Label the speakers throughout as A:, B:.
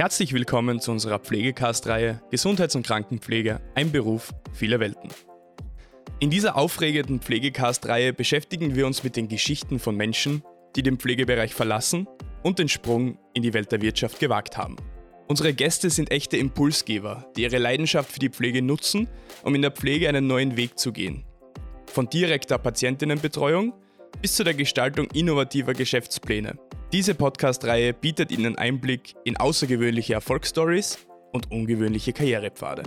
A: Herzlich willkommen zu unserer Pflegecast-Reihe Gesundheits- und Krankenpflege, ein Beruf, viele Welten. In dieser aufregenden Pflegecast-Reihe beschäftigen wir uns mit den Geschichten von Menschen, die den Pflegebereich verlassen und den Sprung in die Welt der Wirtschaft gewagt haben. Unsere Gäste sind echte Impulsgeber, die ihre Leidenschaft für die Pflege nutzen, um in der Pflege einen neuen Weg zu gehen. Von direkter Patientinnenbetreuung bis zu der Gestaltung innovativer Geschäftspläne. Diese Podcast-Reihe bietet Ihnen Einblick in außergewöhnliche Erfolgsstories und ungewöhnliche Karrierepfade.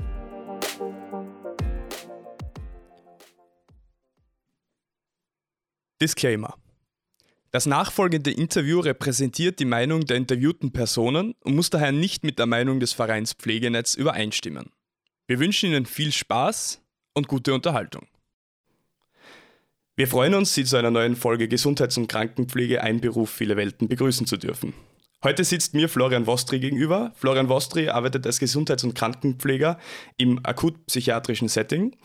A: Disclaimer. Das nachfolgende Interview repräsentiert die Meinung der interviewten Personen und muss daher nicht mit der Meinung des Vereins Pflegenetz übereinstimmen. Wir wünschen Ihnen viel Spaß und gute Unterhaltung. Wir freuen uns, Sie zu einer neuen Folge Gesundheits- und Krankenpflege Ein Beruf, viele Welten begrüßen zu dürfen. Heute sitzt mir Florian Wostri gegenüber. Florian Wostri arbeitet als Gesundheits- und Krankenpfleger im akutpsychiatrischen Setting,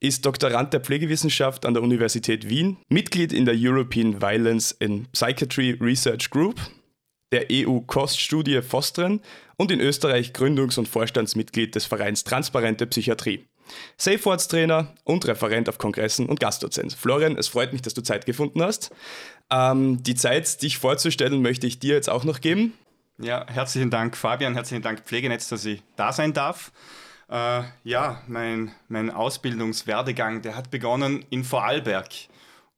A: ist Doktorand der Pflegewissenschaft an der Universität Wien, Mitglied in der European Violence in Psychiatry Research Group, der EU-COST-Studie Fostren und in Österreich Gründungs- und Vorstandsmitglied des Vereins Transparente Psychiatrie. Safe-Words-Trainer und Referent auf Kongressen und Gastdozent. Florian, es freut mich, dass du Zeit gefunden hast. Ähm, die Zeit, dich vorzustellen, möchte ich dir jetzt auch noch geben.
B: Ja, herzlichen Dank, Fabian. Herzlichen Dank, Pflegenetz, dass ich da sein darf. Äh, ja, mein, mein Ausbildungswerdegang, der hat begonnen in Vorarlberg.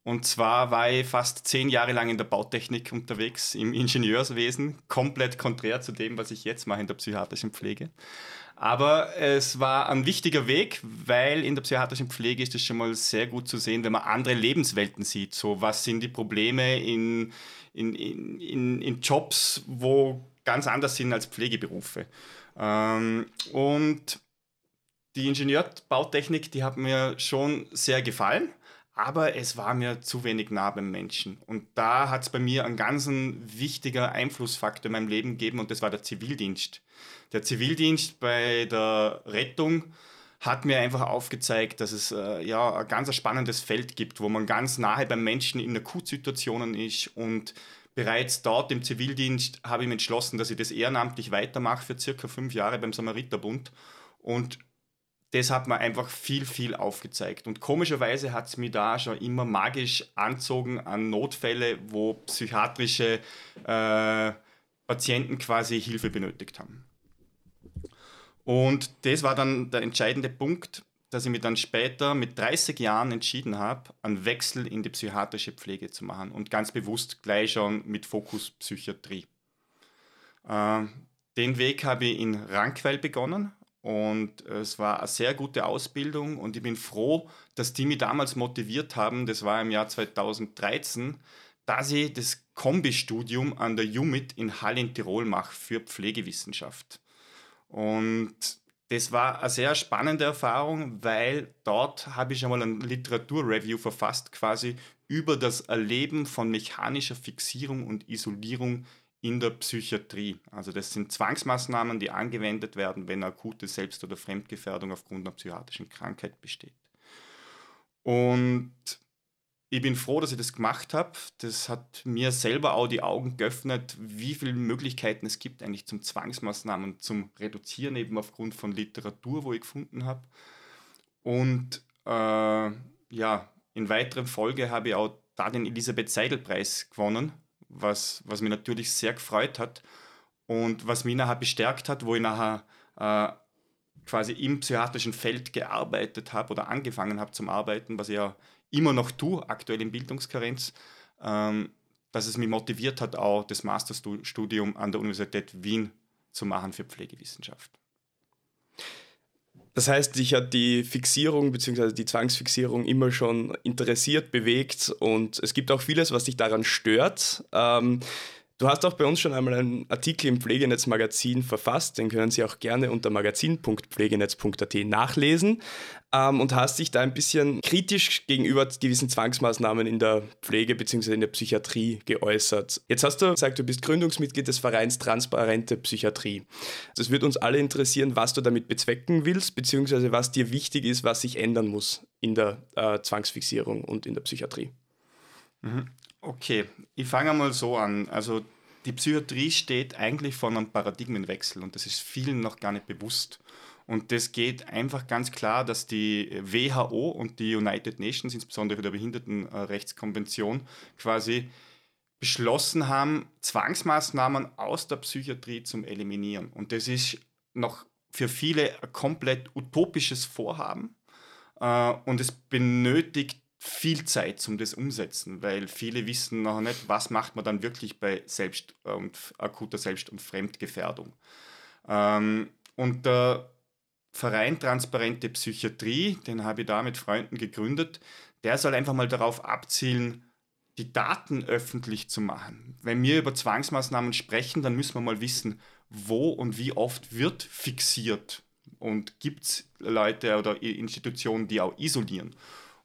B: Und zwar war ich fast zehn Jahre lang in der Bautechnik unterwegs, im Ingenieurswesen, komplett konträr zu dem, was ich jetzt mache in der psychiatrischen Pflege. Aber es war ein wichtiger Weg, weil in der psychiatrischen Pflege ist es schon mal sehr gut zu sehen, wenn man andere Lebenswelten sieht. So, was sind die Probleme in, in, in, in Jobs, wo ganz anders sind als Pflegeberufe. Ähm, und die Ingenieurbautechnik, die hat mir schon sehr gefallen, aber es war mir zu wenig nah beim Menschen. Und da hat es bei mir einen ganz wichtiger Einflussfaktor in meinem Leben gegeben und das war der Zivildienst. Der Zivildienst bei der Rettung hat mir einfach aufgezeigt, dass es äh, ja ein ganz spannendes Feld gibt, wo man ganz nahe beim Menschen in Akutsituationen ist und bereits dort im Zivildienst habe ich mich entschlossen, dass ich das ehrenamtlich weitermache für circa fünf Jahre beim Samariterbund und das hat mir einfach viel, viel aufgezeigt. Und komischerweise hat es mich da schon immer magisch anzogen an Notfälle, wo psychiatrische äh, Patienten quasi Hilfe benötigt haben. Und das war dann der entscheidende Punkt, dass ich mich dann später mit 30 Jahren entschieden habe, einen Wechsel in die psychiatrische Pflege zu machen und ganz bewusst gleich schon mit Fokus Psychiatrie. Äh, den Weg habe ich in Rankweil begonnen und es war eine sehr gute Ausbildung und ich bin froh, dass die mich damals motiviert haben, das war im Jahr 2013, dass ich das Kombistudium an der UMIT in Halle in Tirol mache für Pflegewissenschaft. Und das war eine sehr spannende Erfahrung, weil dort habe ich schon mal ein Literaturreview verfasst, quasi über das Erleben von mechanischer Fixierung und Isolierung in der Psychiatrie. Also das sind Zwangsmaßnahmen, die angewendet werden, wenn akute Selbst- oder Fremdgefährdung aufgrund einer psychiatrischen Krankheit besteht. Und ich bin froh, dass ich das gemacht habe. Das hat mir selber auch die Augen geöffnet, wie viele Möglichkeiten es gibt eigentlich zum Zwangsmaßnahmen, zum Reduzieren eben aufgrund von Literatur, wo ich gefunden habe. Und äh, ja, in weiteren Folge habe ich auch da den Elisabeth Seidel-Preis gewonnen, was, was mich natürlich sehr gefreut hat und was mich nachher bestärkt hat, wo ich nachher äh, quasi im psychiatrischen Feld gearbeitet habe oder angefangen habe zum Arbeiten, was ich ja immer noch tue, aktuell in Bildungskarenz, ähm, dass es mich motiviert hat, auch das Masterstudium an der Universität Wien zu machen für Pflegewissenschaft.
A: Das heißt, dich hat die Fixierung bzw. die Zwangsfixierung immer schon interessiert, bewegt und es gibt auch vieles, was dich daran stört. Ähm, Du hast auch bei uns schon einmal einen Artikel im Pflegenetz Magazin verfasst, den können Sie auch gerne unter magazin.pflegenetz.at nachlesen ähm, und hast dich da ein bisschen kritisch gegenüber gewissen Zwangsmaßnahmen in der Pflege bzw. in der Psychiatrie geäußert. Jetzt hast du gesagt, du bist Gründungsmitglied des Vereins Transparente Psychiatrie. Das wird uns alle interessieren, was du damit bezwecken willst, beziehungsweise was dir wichtig ist, was sich ändern muss in der äh, Zwangsfixierung und in der Psychiatrie.
B: Mhm. Okay, ich fange mal so an. Also die Psychiatrie steht eigentlich vor einem Paradigmenwechsel und das ist vielen noch gar nicht bewusst. Und das geht einfach ganz klar, dass die WHO und die United Nations, insbesondere der Behindertenrechtskonvention, quasi beschlossen haben, Zwangsmaßnahmen aus der Psychiatrie zum Eliminieren. Und das ist noch für viele ein komplett utopisches Vorhaben. Äh, und es benötigt viel Zeit zum das umsetzen, weil viele wissen noch nicht, was macht man dann wirklich bei Selbst- und akuter Selbst- und Fremdgefährdung. Ähm, und der Verein Transparente Psychiatrie, den habe ich da mit Freunden gegründet, der soll einfach mal darauf abzielen, die Daten öffentlich zu machen. Wenn wir über Zwangsmaßnahmen sprechen, dann müssen wir mal wissen, wo und wie oft wird fixiert und gibt es Leute oder Institutionen, die auch isolieren.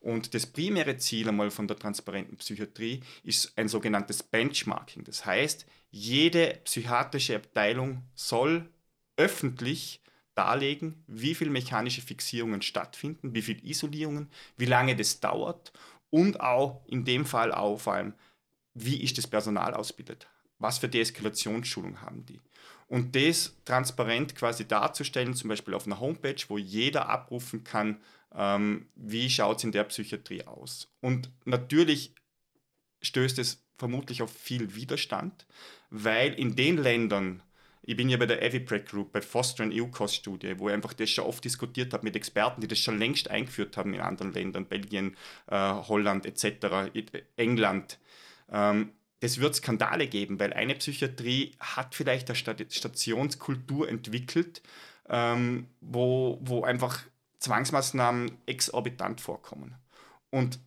B: Und das primäre Ziel einmal von der transparenten Psychiatrie ist ein sogenanntes Benchmarking. Das heißt, jede psychiatrische Abteilung soll öffentlich darlegen, wie viele mechanische Fixierungen stattfinden, wie viele Isolierungen, wie lange das dauert und auch in dem Fall auch vor allem, wie ist das Personal ausgebildet, was für Deeskalationsschulung haben die. Und das transparent quasi darzustellen, zum Beispiel auf einer Homepage, wo jeder abrufen kann, ähm, wie schaut es in der Psychiatrie aus. Und natürlich stößt es vermutlich auf viel Widerstand, weil in den Ländern, ich bin ja bei der Eviprec Group, bei Foster EU-Cost-Studie, wo ich einfach das schon oft diskutiert habe mit Experten, die das schon längst eingeführt haben in anderen Ländern, Belgien, äh, Holland etc., England. Ähm, das wird Skandale geben, weil eine Psychiatrie hat vielleicht eine Stationskultur entwickelt, ähm, wo, wo einfach Zwangsmaßnahmen exorbitant vorkommen. Und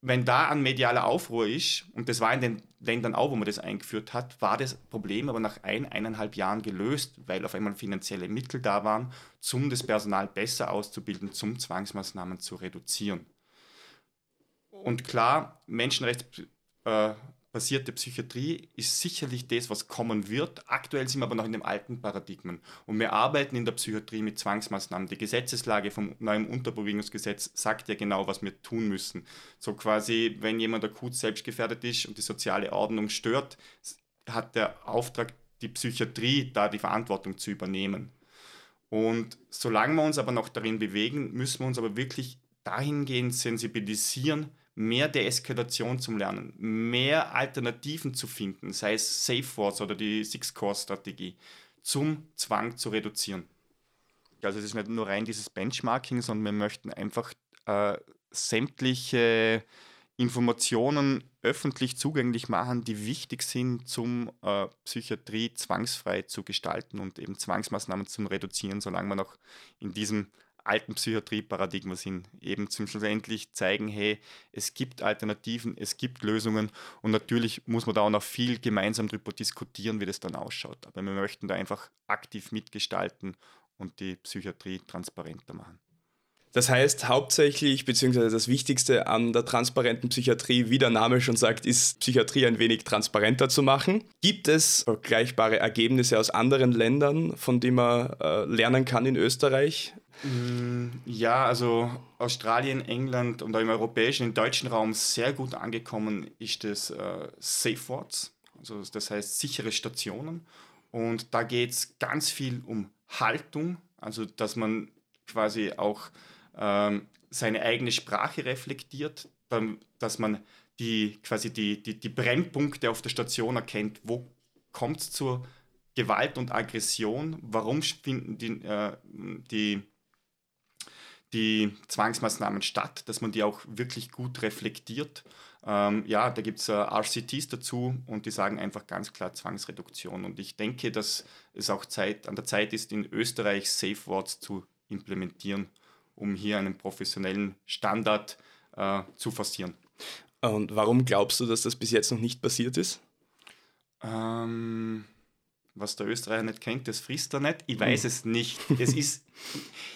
B: wenn da ein medialer Aufruhr ist, und das war in den Ländern auch, wo man das eingeführt hat, war das Problem aber nach ein, eineinhalb Jahren gelöst, weil auf einmal finanzielle Mittel da waren, um das Personal besser auszubilden, zum Zwangsmaßnahmen zu reduzieren. Und klar, Menschenrechts, äh, basierte Psychiatrie ist sicherlich das, was kommen wird. Aktuell sind wir aber noch in dem alten Paradigmen. Und wir arbeiten in der Psychiatrie mit Zwangsmaßnahmen. Die Gesetzeslage vom neuen Unterbewegungsgesetz sagt ja genau, was wir tun müssen. So quasi, wenn jemand akut selbstgefährdet ist und die soziale Ordnung stört, hat der Auftrag, die Psychiatrie da die Verantwortung zu übernehmen. Und solange wir uns aber noch darin bewegen, müssen wir uns aber wirklich dahingehend sensibilisieren, mehr Deeskalation zum Lernen, mehr Alternativen zu finden, sei es Safe Words oder die Six-Core-Strategie, zum Zwang zu reduzieren. Also es ist nicht nur rein dieses Benchmarking, sondern wir möchten einfach äh, sämtliche Informationen öffentlich zugänglich machen, die wichtig sind, zum äh, Psychiatrie zwangsfrei zu gestalten und eben Zwangsmaßnahmen zu reduzieren, solange man noch in diesem alten Psychiatrie-Paradigma sind, eben zum schlussendlich zeigen, hey, es gibt Alternativen, es gibt Lösungen und natürlich muss man da auch noch viel gemeinsam darüber diskutieren, wie das dann ausschaut. Aber wir möchten da einfach aktiv mitgestalten und die Psychiatrie transparenter machen.
A: Das heißt hauptsächlich, beziehungsweise das Wichtigste an der transparenten Psychiatrie, wie der Name schon sagt, ist Psychiatrie ein wenig transparenter zu machen. Gibt es vergleichbare Ergebnisse aus anderen Ländern, von denen man äh, lernen kann in Österreich?
B: Mm, ja, also Australien, England und auch im europäischen, im deutschen Raum sehr gut angekommen ist das äh, Safe Words, also das heißt sichere Stationen. Und da geht es ganz viel um Haltung, also dass man quasi auch ähm, seine eigene Sprache reflektiert, dass man die, quasi die, die, die Brennpunkte auf der Station erkennt, wo kommt es zur Gewalt und Aggression, warum finden die, äh, die die Zwangsmaßnahmen statt, dass man die auch wirklich gut reflektiert. Ähm, ja, da gibt es äh, RCTs dazu und die sagen einfach ganz klar Zwangsreduktion. Und ich denke, dass es auch Zeit, an der Zeit ist, in Österreich Safe Words zu implementieren, um hier einen professionellen Standard äh, zu forcieren.
A: Und warum glaubst du, dass das bis jetzt noch nicht passiert ist?
B: Ähm, was der Österreicher nicht kennt, das frisst er nicht. Ich weiß mhm. es nicht. Es ist,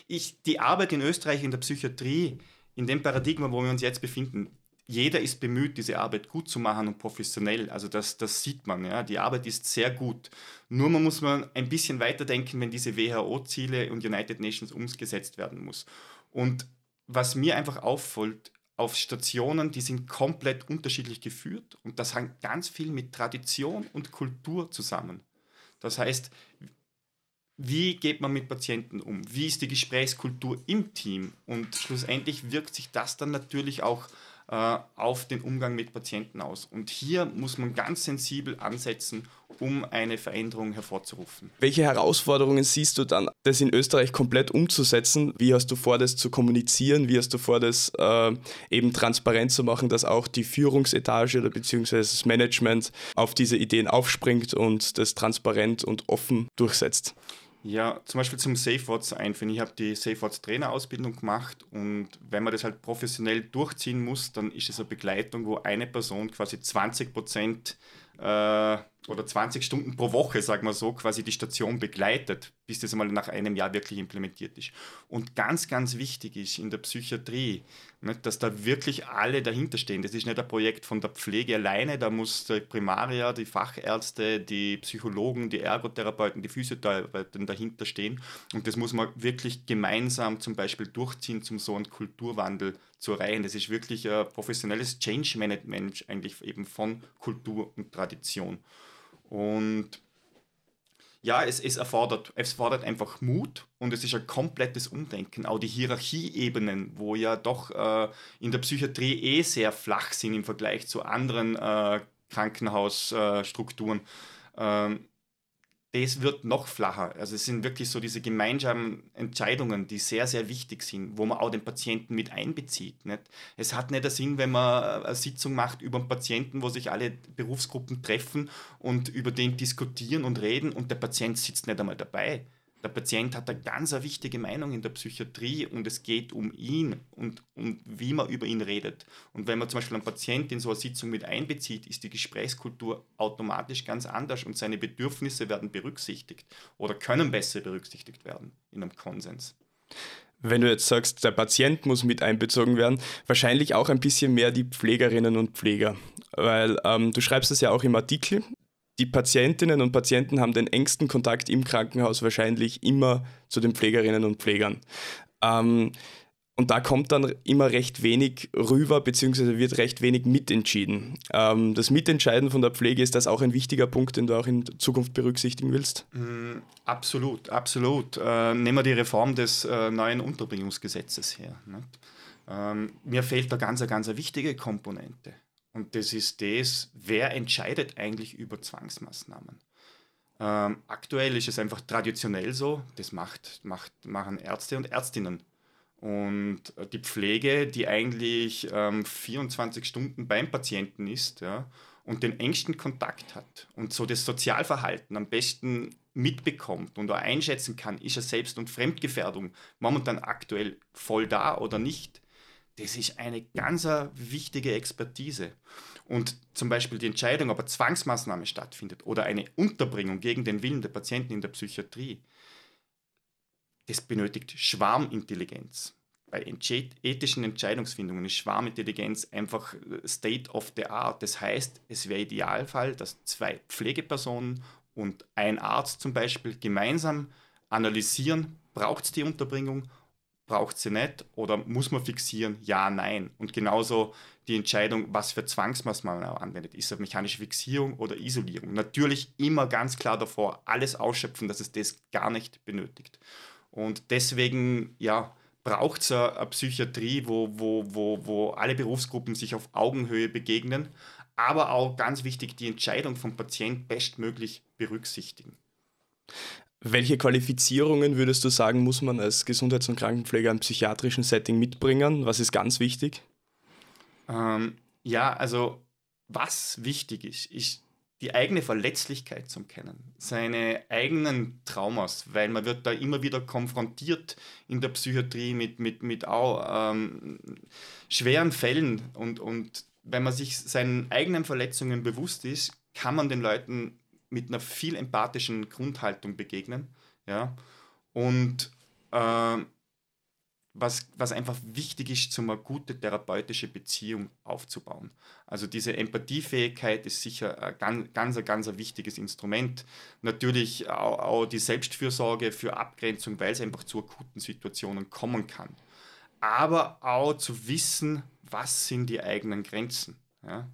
B: ich, die Arbeit in Österreich in der Psychiatrie, in dem Paradigma, wo wir uns jetzt befinden, jeder ist bemüht, diese Arbeit gut zu machen und professionell. Also das, das sieht man. Ja. Die Arbeit ist sehr gut. Nur man muss man ein bisschen weiterdenken, wenn diese WHO-Ziele und United Nations umgesetzt werden muss. Und was mir einfach auffällt, auf Stationen, die sind komplett unterschiedlich geführt und das hängt ganz viel mit Tradition und Kultur zusammen. Das heißt, wie geht man mit Patienten um? Wie ist die Gesprächskultur im Team? Und schlussendlich wirkt sich das dann natürlich auch auf den Umgang mit Patienten aus. Und hier muss man ganz sensibel ansetzen, um eine Veränderung hervorzurufen.
A: Welche Herausforderungen siehst du dann, das in Österreich komplett umzusetzen? Wie hast du vor, das zu kommunizieren? Wie hast du vor, das äh, eben transparent zu machen, dass auch die Führungsetage oder beziehungsweise das Management auf diese Ideen aufspringt und das transparent und offen durchsetzt?
B: Ja, zum Beispiel zum Safe Words einführen. Ich habe die Safe Words Trainerausbildung gemacht und wenn man das halt professionell durchziehen muss, dann ist es eine Begleitung, wo eine Person quasi 20 Prozent äh, oder 20 Stunden pro Woche, sagen wir so, quasi die Station begleitet, bis das einmal nach einem Jahr wirklich implementiert ist. Und ganz, ganz wichtig ist in der Psychiatrie, nicht, dass da wirklich alle dahinter stehen. Das ist nicht ein Projekt von der Pflege alleine, da muss der Primarier, die Fachärzte, die Psychologen, die Ergotherapeuten, die Physiotherapeuten dahinter stehen. Und das muss man wirklich gemeinsam zum Beispiel durchziehen, um so einen Kulturwandel zu erreichen. Das ist wirklich ein professionelles Change Management eigentlich eben von Kultur und Tradition. Und ja, es, es, erfordert, es fordert einfach Mut und es ist ein komplettes Umdenken. Auch die Hierarchieebenen, wo ja doch äh, in der Psychiatrie eh sehr flach sind im Vergleich zu anderen äh, Krankenhausstrukturen. Ähm, das wird noch flacher. Also es sind wirklich so diese gemeinsamen Entscheidungen, die sehr, sehr wichtig sind, wo man auch den Patienten mit einbezieht. Nicht? Es hat nicht den Sinn, wenn man eine Sitzung macht über einen Patienten, wo sich alle Berufsgruppen treffen und über den diskutieren und reden und der Patient sitzt nicht einmal dabei. Der Patient hat eine ganz wichtige Meinung in der Psychiatrie und es geht um ihn und, und wie man über ihn redet. Und wenn man zum Beispiel einen Patienten in so eine Sitzung mit einbezieht, ist die Gesprächskultur automatisch ganz anders und seine Bedürfnisse werden berücksichtigt oder können besser berücksichtigt werden in einem Konsens.
A: Wenn du jetzt sagst, der Patient muss mit einbezogen werden, wahrscheinlich auch ein bisschen mehr die Pflegerinnen und Pfleger. Weil ähm, du schreibst es ja auch im Artikel, die Patientinnen und Patienten haben den engsten Kontakt im Krankenhaus wahrscheinlich immer zu den Pflegerinnen und Pflegern. Ähm, und da kommt dann immer recht wenig rüber, beziehungsweise wird recht wenig mitentschieden. Ähm, das Mitentscheiden von der Pflege, ist das auch ein wichtiger Punkt, den du auch in Zukunft berücksichtigen willst?
B: Mm, absolut, absolut. Äh, nehmen wir die Reform des äh, neuen Unterbringungsgesetzes her. Ähm, mir fehlt da ganz, ganz eine wichtige Komponente. Und das ist das, wer entscheidet eigentlich über Zwangsmaßnahmen. Ähm, aktuell ist es einfach traditionell so, das macht, macht, machen Ärzte und Ärztinnen. Und die Pflege, die eigentlich ähm, 24 Stunden beim Patienten ist ja, und den engsten Kontakt hat und so das Sozialverhalten am besten mitbekommt und auch einschätzen kann, ist er Selbst- und Fremdgefährdung momentan aktuell voll da oder nicht, das ist eine ganz wichtige Expertise. Und zum Beispiel die Entscheidung, ob eine Zwangsmaßnahme stattfindet oder eine Unterbringung gegen den Willen der Patienten in der Psychiatrie, das benötigt Schwarmintelligenz. Bei ethischen Entscheidungsfindungen ist Schwarmintelligenz einfach State of the Art. Das heißt, es wäre Idealfall, dass zwei Pflegepersonen und ein Arzt zum Beispiel gemeinsam analysieren, braucht es die Unterbringung braucht sie nicht oder muss man fixieren, ja, nein. Und genauso die Entscheidung, was für Zwangsmaßnahmen man anwendet. Ist es mechanische Fixierung oder Isolierung? Natürlich immer ganz klar davor, alles ausschöpfen, dass es das gar nicht benötigt. Und deswegen, ja, braucht es eine, Psychiatrie, wo, wo, wo, wo alle Berufsgruppen sich auf Augenhöhe begegnen, aber auch ganz wichtig, die Entscheidung vom Patient bestmöglich berücksichtigen.
A: Welche Qualifizierungen würdest du sagen, muss man als Gesundheits- und Krankenpfleger im psychiatrischen Setting mitbringen? Was ist ganz wichtig?
B: Ähm, ja, also was wichtig ist, ist die eigene Verletzlichkeit zum Kennen, seine eigenen Traumas, weil man wird da immer wieder konfrontiert in der Psychiatrie mit, mit, mit auch ähm, schweren Fällen und, und wenn man sich seinen eigenen Verletzungen bewusst ist, kann man den Leuten mit einer viel empathischen Grundhaltung begegnen. Ja? Und äh, was, was einfach wichtig ist, um eine gute therapeutische Beziehung aufzubauen. Also diese Empathiefähigkeit ist sicher ein ganz, ganz, ganz ein wichtiges Instrument. Natürlich auch, auch die Selbstfürsorge für Abgrenzung, weil es einfach zu akuten Situationen kommen kann. Aber auch zu wissen, was sind die eigenen Grenzen. Ja?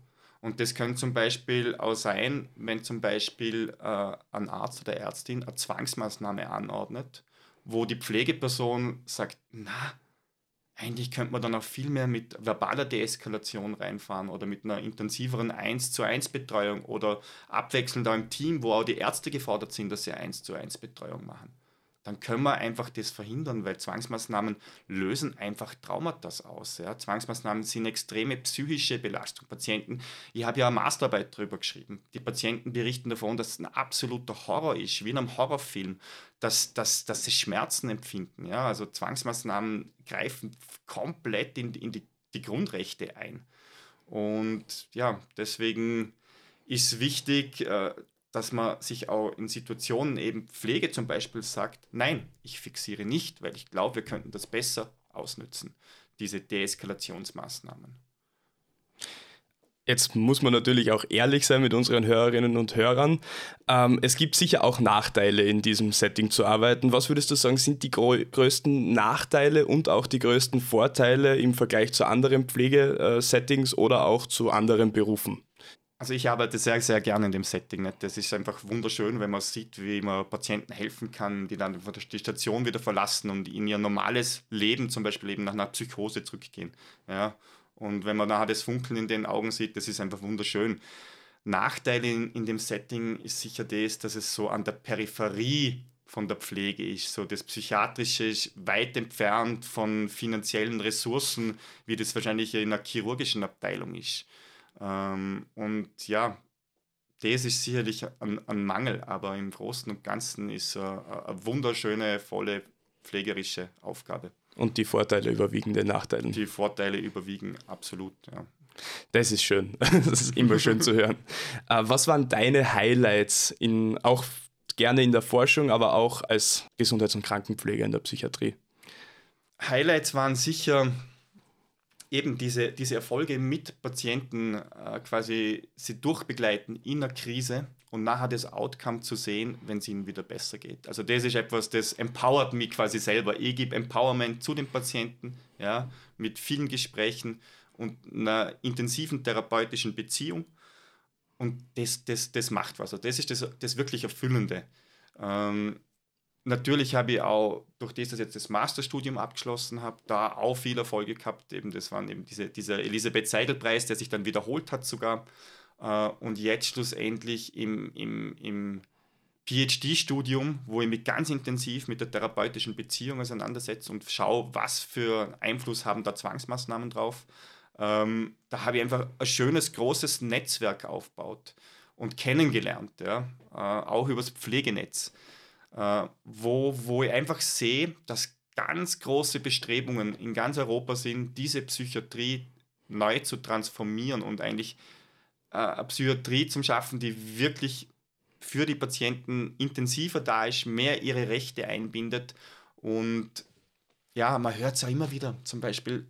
B: Und das kann zum Beispiel auch sein, wenn zum Beispiel äh, ein Arzt oder Ärztin eine Zwangsmaßnahme anordnet, wo die Pflegeperson sagt, na, eigentlich könnte man dann auch viel mehr mit verbaler Deeskalation reinfahren oder mit einer intensiveren 1 zu 1 Betreuung oder abwechselnd auch im Team, wo auch die Ärzte gefordert sind, dass sie 1 zu 1 Betreuung machen dann können wir einfach das verhindern, weil Zwangsmaßnahmen lösen einfach Traumata aus. Ja. Zwangsmaßnahmen sind extreme psychische Belastung. Patienten, ich habe ja eine Masterarbeit darüber geschrieben. Die Patienten berichten davon, dass es ein absoluter Horror ist, wie in einem Horrorfilm, dass, dass, dass sie Schmerzen empfinden. Ja. Also Zwangsmaßnahmen greifen komplett in, in die, die Grundrechte ein. Und ja, deswegen ist wichtig, äh, dass man sich auch in Situationen eben Pflege zum Beispiel sagt, nein, ich fixiere nicht, weil ich glaube, wir könnten das besser ausnutzen, diese Deeskalationsmaßnahmen.
A: Jetzt muss man natürlich auch ehrlich sein mit unseren Hörerinnen und Hörern. Ähm, es gibt sicher auch Nachteile in diesem Setting zu arbeiten. Was würdest du sagen, sind die größten Nachteile und auch die größten Vorteile im Vergleich zu anderen Pflegesettings oder auch zu anderen Berufen?
B: Also ich arbeite sehr, sehr gerne in dem Setting. Nicht? Das ist einfach wunderschön, wenn man sieht, wie man Patienten helfen kann, die dann die Station wieder verlassen und in ihr normales Leben zum Beispiel eben nach einer Psychose zurückgehen. Ja? Und wenn man nachher das Funkeln in den Augen sieht, das ist einfach wunderschön. Nachteil in, in dem Setting ist sicher das, dass es so an der Peripherie von der Pflege ist. So das Psychiatrische ist weit entfernt von finanziellen Ressourcen, wie das wahrscheinlich in einer chirurgischen Abteilung ist. Ähm, und ja, das ist sicherlich ein, ein, Mangel, aber im Großen und Ganzen ist äh, eine wunderschöne, volle pflegerische Aufgabe.
A: Und die Vorteile überwiegen den Nachteilen.
B: Die Vorteile überwiegen absolut, ja.
A: Das ist schön. Das ist immer schön zu hören. Äh, was waren deine Highlights, in, auch gerne in der Forschung, aber auch als Gesundheits- und Krankenpfleger in der Psychiatrie?
B: Highlights waren sicher eben diese, diese Erfolge mit Patienten äh, quasi sie durchbegleiten in einer Krise und nachher das Outcome zu sehen, wenn es ihnen wieder besser geht. Also das ist etwas, das empowert mich quasi selber. Ich gebe Empowerment zu den Patienten, ja, mit vielen Gesprächen und einer intensiven therapeutischen Beziehung. Und das, das, das macht was. Also das ist das, das wirklich Erfüllende. Ähm, natürlich habe ich auch, durch das, dass ich jetzt das Masterstudium abgeschlossen habe, da auch viel Erfolge gehabt. Eben, das waren eben diese, dieser Elisabeth Seidel-Preis, der sich dann wiederholt hat sogar. Äh, und jetzt schlussendlich im, im, im PhD-Studium, wo ich mich ganz intensiv mit der therapeutischen Beziehung auseinandersetze und schaue, was für Einfluss haben da Zwangsmaßnahmen drauf. Ähm, da habe ich einfach ein schönes, großes Netzwerk aufgebaut und kennengelernt, ja? Äh, auch übers Pflegenetz wo, wo ich einfach sehe, dass ganz große Bestrebungen in ganz Europa sind, diese Psychiatrie neu zu transformieren und eigentlich äh, eine Psychiatrie zu schaffen, die wirklich für die Patienten intensiver da ist, mehr ihre Rechte einbindet. Und ja, man hört es ja immer wieder. Zum Beispiel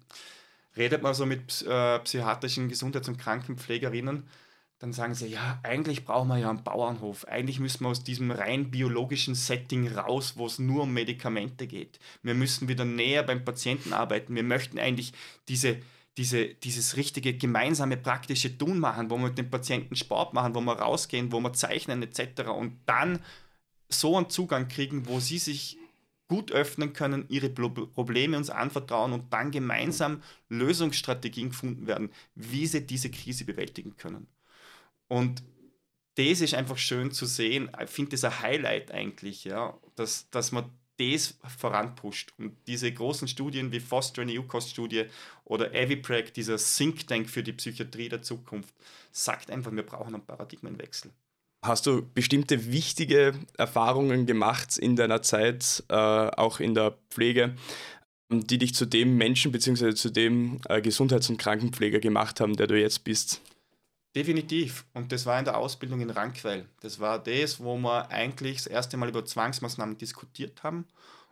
B: redet man so mit äh, psychiatrischen Gesundheits- und Krankenpflegerinnen dann sagen sie, ja, eigentlich brauchen wir ja einen Bauernhof. Eigentlich müssen wir aus diesem rein biologischen Setting raus, wo es nur um Medikamente geht. Wir müssen wieder näher beim Patienten arbeiten. Wir möchten eigentlich diese, diese, dieses richtige gemeinsame praktische Tun machen, wo wir mit den Patienten Sport machen, wo wir rausgehen, wo wir zeichnen etc. Und dann so einen Zugang kriegen, wo sie sich gut öffnen können, ihre Probleme uns anvertrauen und dann gemeinsam Lösungsstrategien gefunden werden, wie sie diese Krise bewältigen können. Und das ist einfach schön zu sehen. Ich finde das ein Highlight eigentlich, ja, dass, dass man das voranpusht. Und diese großen Studien wie Foster eine EU-Cost-Studie oder Aviprag, dieser Think Tank für die Psychiatrie der Zukunft, sagt einfach, wir brauchen einen Paradigmenwechsel.
A: Hast du bestimmte wichtige Erfahrungen gemacht in deiner Zeit, äh, auch in der Pflege, die dich zu dem Menschen bzw. zu dem äh, Gesundheits- und Krankenpfleger gemacht haben, der du jetzt bist?
B: Definitiv. Und das war in der Ausbildung in Rankwell. Das war das, wo wir eigentlich das erste Mal über Zwangsmaßnahmen diskutiert haben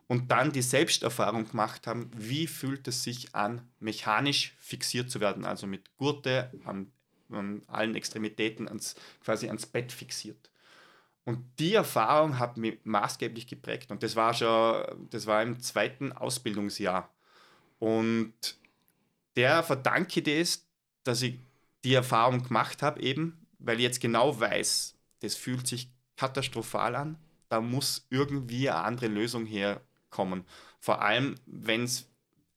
B: und dann die Selbsterfahrung gemacht haben, wie fühlt es sich an, mechanisch fixiert zu werden, also mit Gurte an, an allen Extremitäten ans, quasi ans Bett fixiert. Und die Erfahrung hat mich maßgeblich geprägt. Und das war schon, das war im zweiten Ausbildungsjahr. Und der verdanke ich das, dass ich die Erfahrung gemacht habe, eben, weil ich jetzt genau weiß, das fühlt sich katastrophal an, da muss irgendwie eine andere Lösung herkommen. Vor allem, wenn es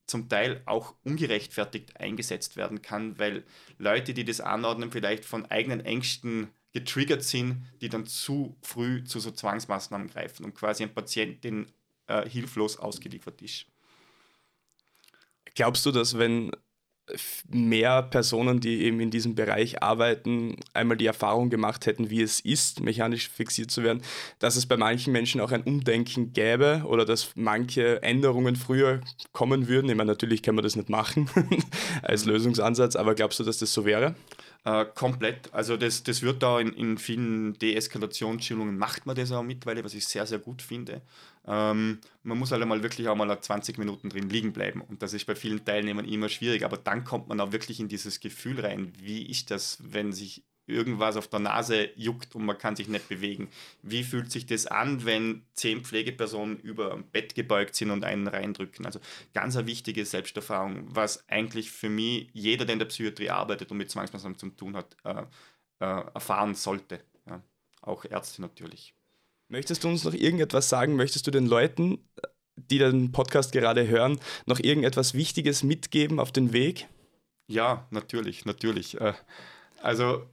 B: zum Teil auch ungerechtfertigt eingesetzt werden kann, weil Leute, die das anordnen, vielleicht von eigenen Ängsten getriggert sind, die dann zu früh zu so Zwangsmaßnahmen greifen und quasi ein Patient den äh, hilflos ausgeliefert ist.
A: Glaubst du, dass wenn mehr Personen, die eben in diesem Bereich arbeiten, einmal die Erfahrung gemacht hätten, wie es ist, mechanisch fixiert zu werden, dass es bei manchen Menschen auch ein Umdenken gäbe oder dass manche Änderungen früher kommen würden. Ich meine, natürlich kann man das nicht machen als Lösungsansatz, aber glaubst du, dass das so wäre?
B: Äh, komplett. Also das, das wird da in, in vielen Deeskalationsschulungen macht man das auch mittlerweile, was ich sehr, sehr gut finde. Ähm, man muss halt einmal wirklich auch mal 20 Minuten drin liegen bleiben. Und das ist bei vielen Teilnehmern immer schwierig. Aber dann kommt man auch wirklich in dieses Gefühl rein, wie ist das, wenn sich irgendwas auf der Nase juckt und man kann sich nicht bewegen. Wie fühlt sich das an, wenn zehn Pflegepersonen über ein Bett gebeugt sind und einen reindrücken? Also ganz eine wichtige Selbsterfahrung, was eigentlich für mich jeder, der in der Psychiatrie arbeitet und mit Zwangsmaßnahmen zu tun hat, äh, äh, erfahren sollte. Ja. Auch Ärzte natürlich.
A: Möchtest du uns noch irgendetwas sagen? Möchtest du den Leuten, die den Podcast gerade hören, noch irgendetwas Wichtiges mitgeben auf den Weg?
B: Ja, natürlich, natürlich. Äh, also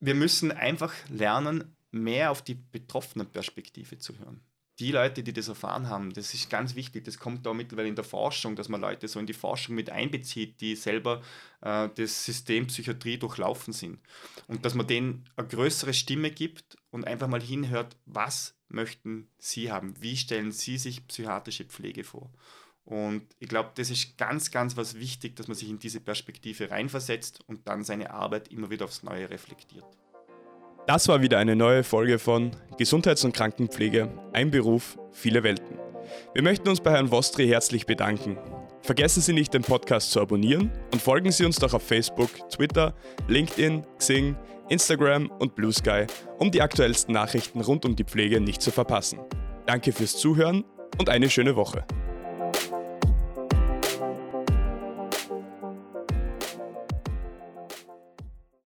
B: wir müssen einfach lernen, mehr auf die betroffene Perspektive zu hören. Die Leute, die das erfahren haben, das ist ganz wichtig. Das kommt da mittlerweile in der Forschung, dass man Leute so in die Forschung mit einbezieht, die selber äh, das System Psychiatrie durchlaufen sind. Und dass man denen eine größere Stimme gibt und einfach mal hinhört, was möchten sie haben? Wie stellen sie sich psychiatrische Pflege vor? Und ich glaube, das ist ganz, ganz was wichtig, dass man sich in diese Perspektive reinversetzt und dann seine Arbeit immer wieder aufs Neue reflektiert.
A: Das war wieder eine neue Folge von Gesundheits- und Krankenpflege, ein Beruf, viele Welten. Wir möchten uns bei Herrn Vostri herzlich bedanken. Vergessen Sie nicht, den Podcast zu abonnieren und folgen Sie uns doch auf Facebook, Twitter, LinkedIn, Xing, Instagram und Blue Sky, um die aktuellsten Nachrichten rund um die Pflege nicht zu verpassen. Danke fürs Zuhören und eine schöne Woche.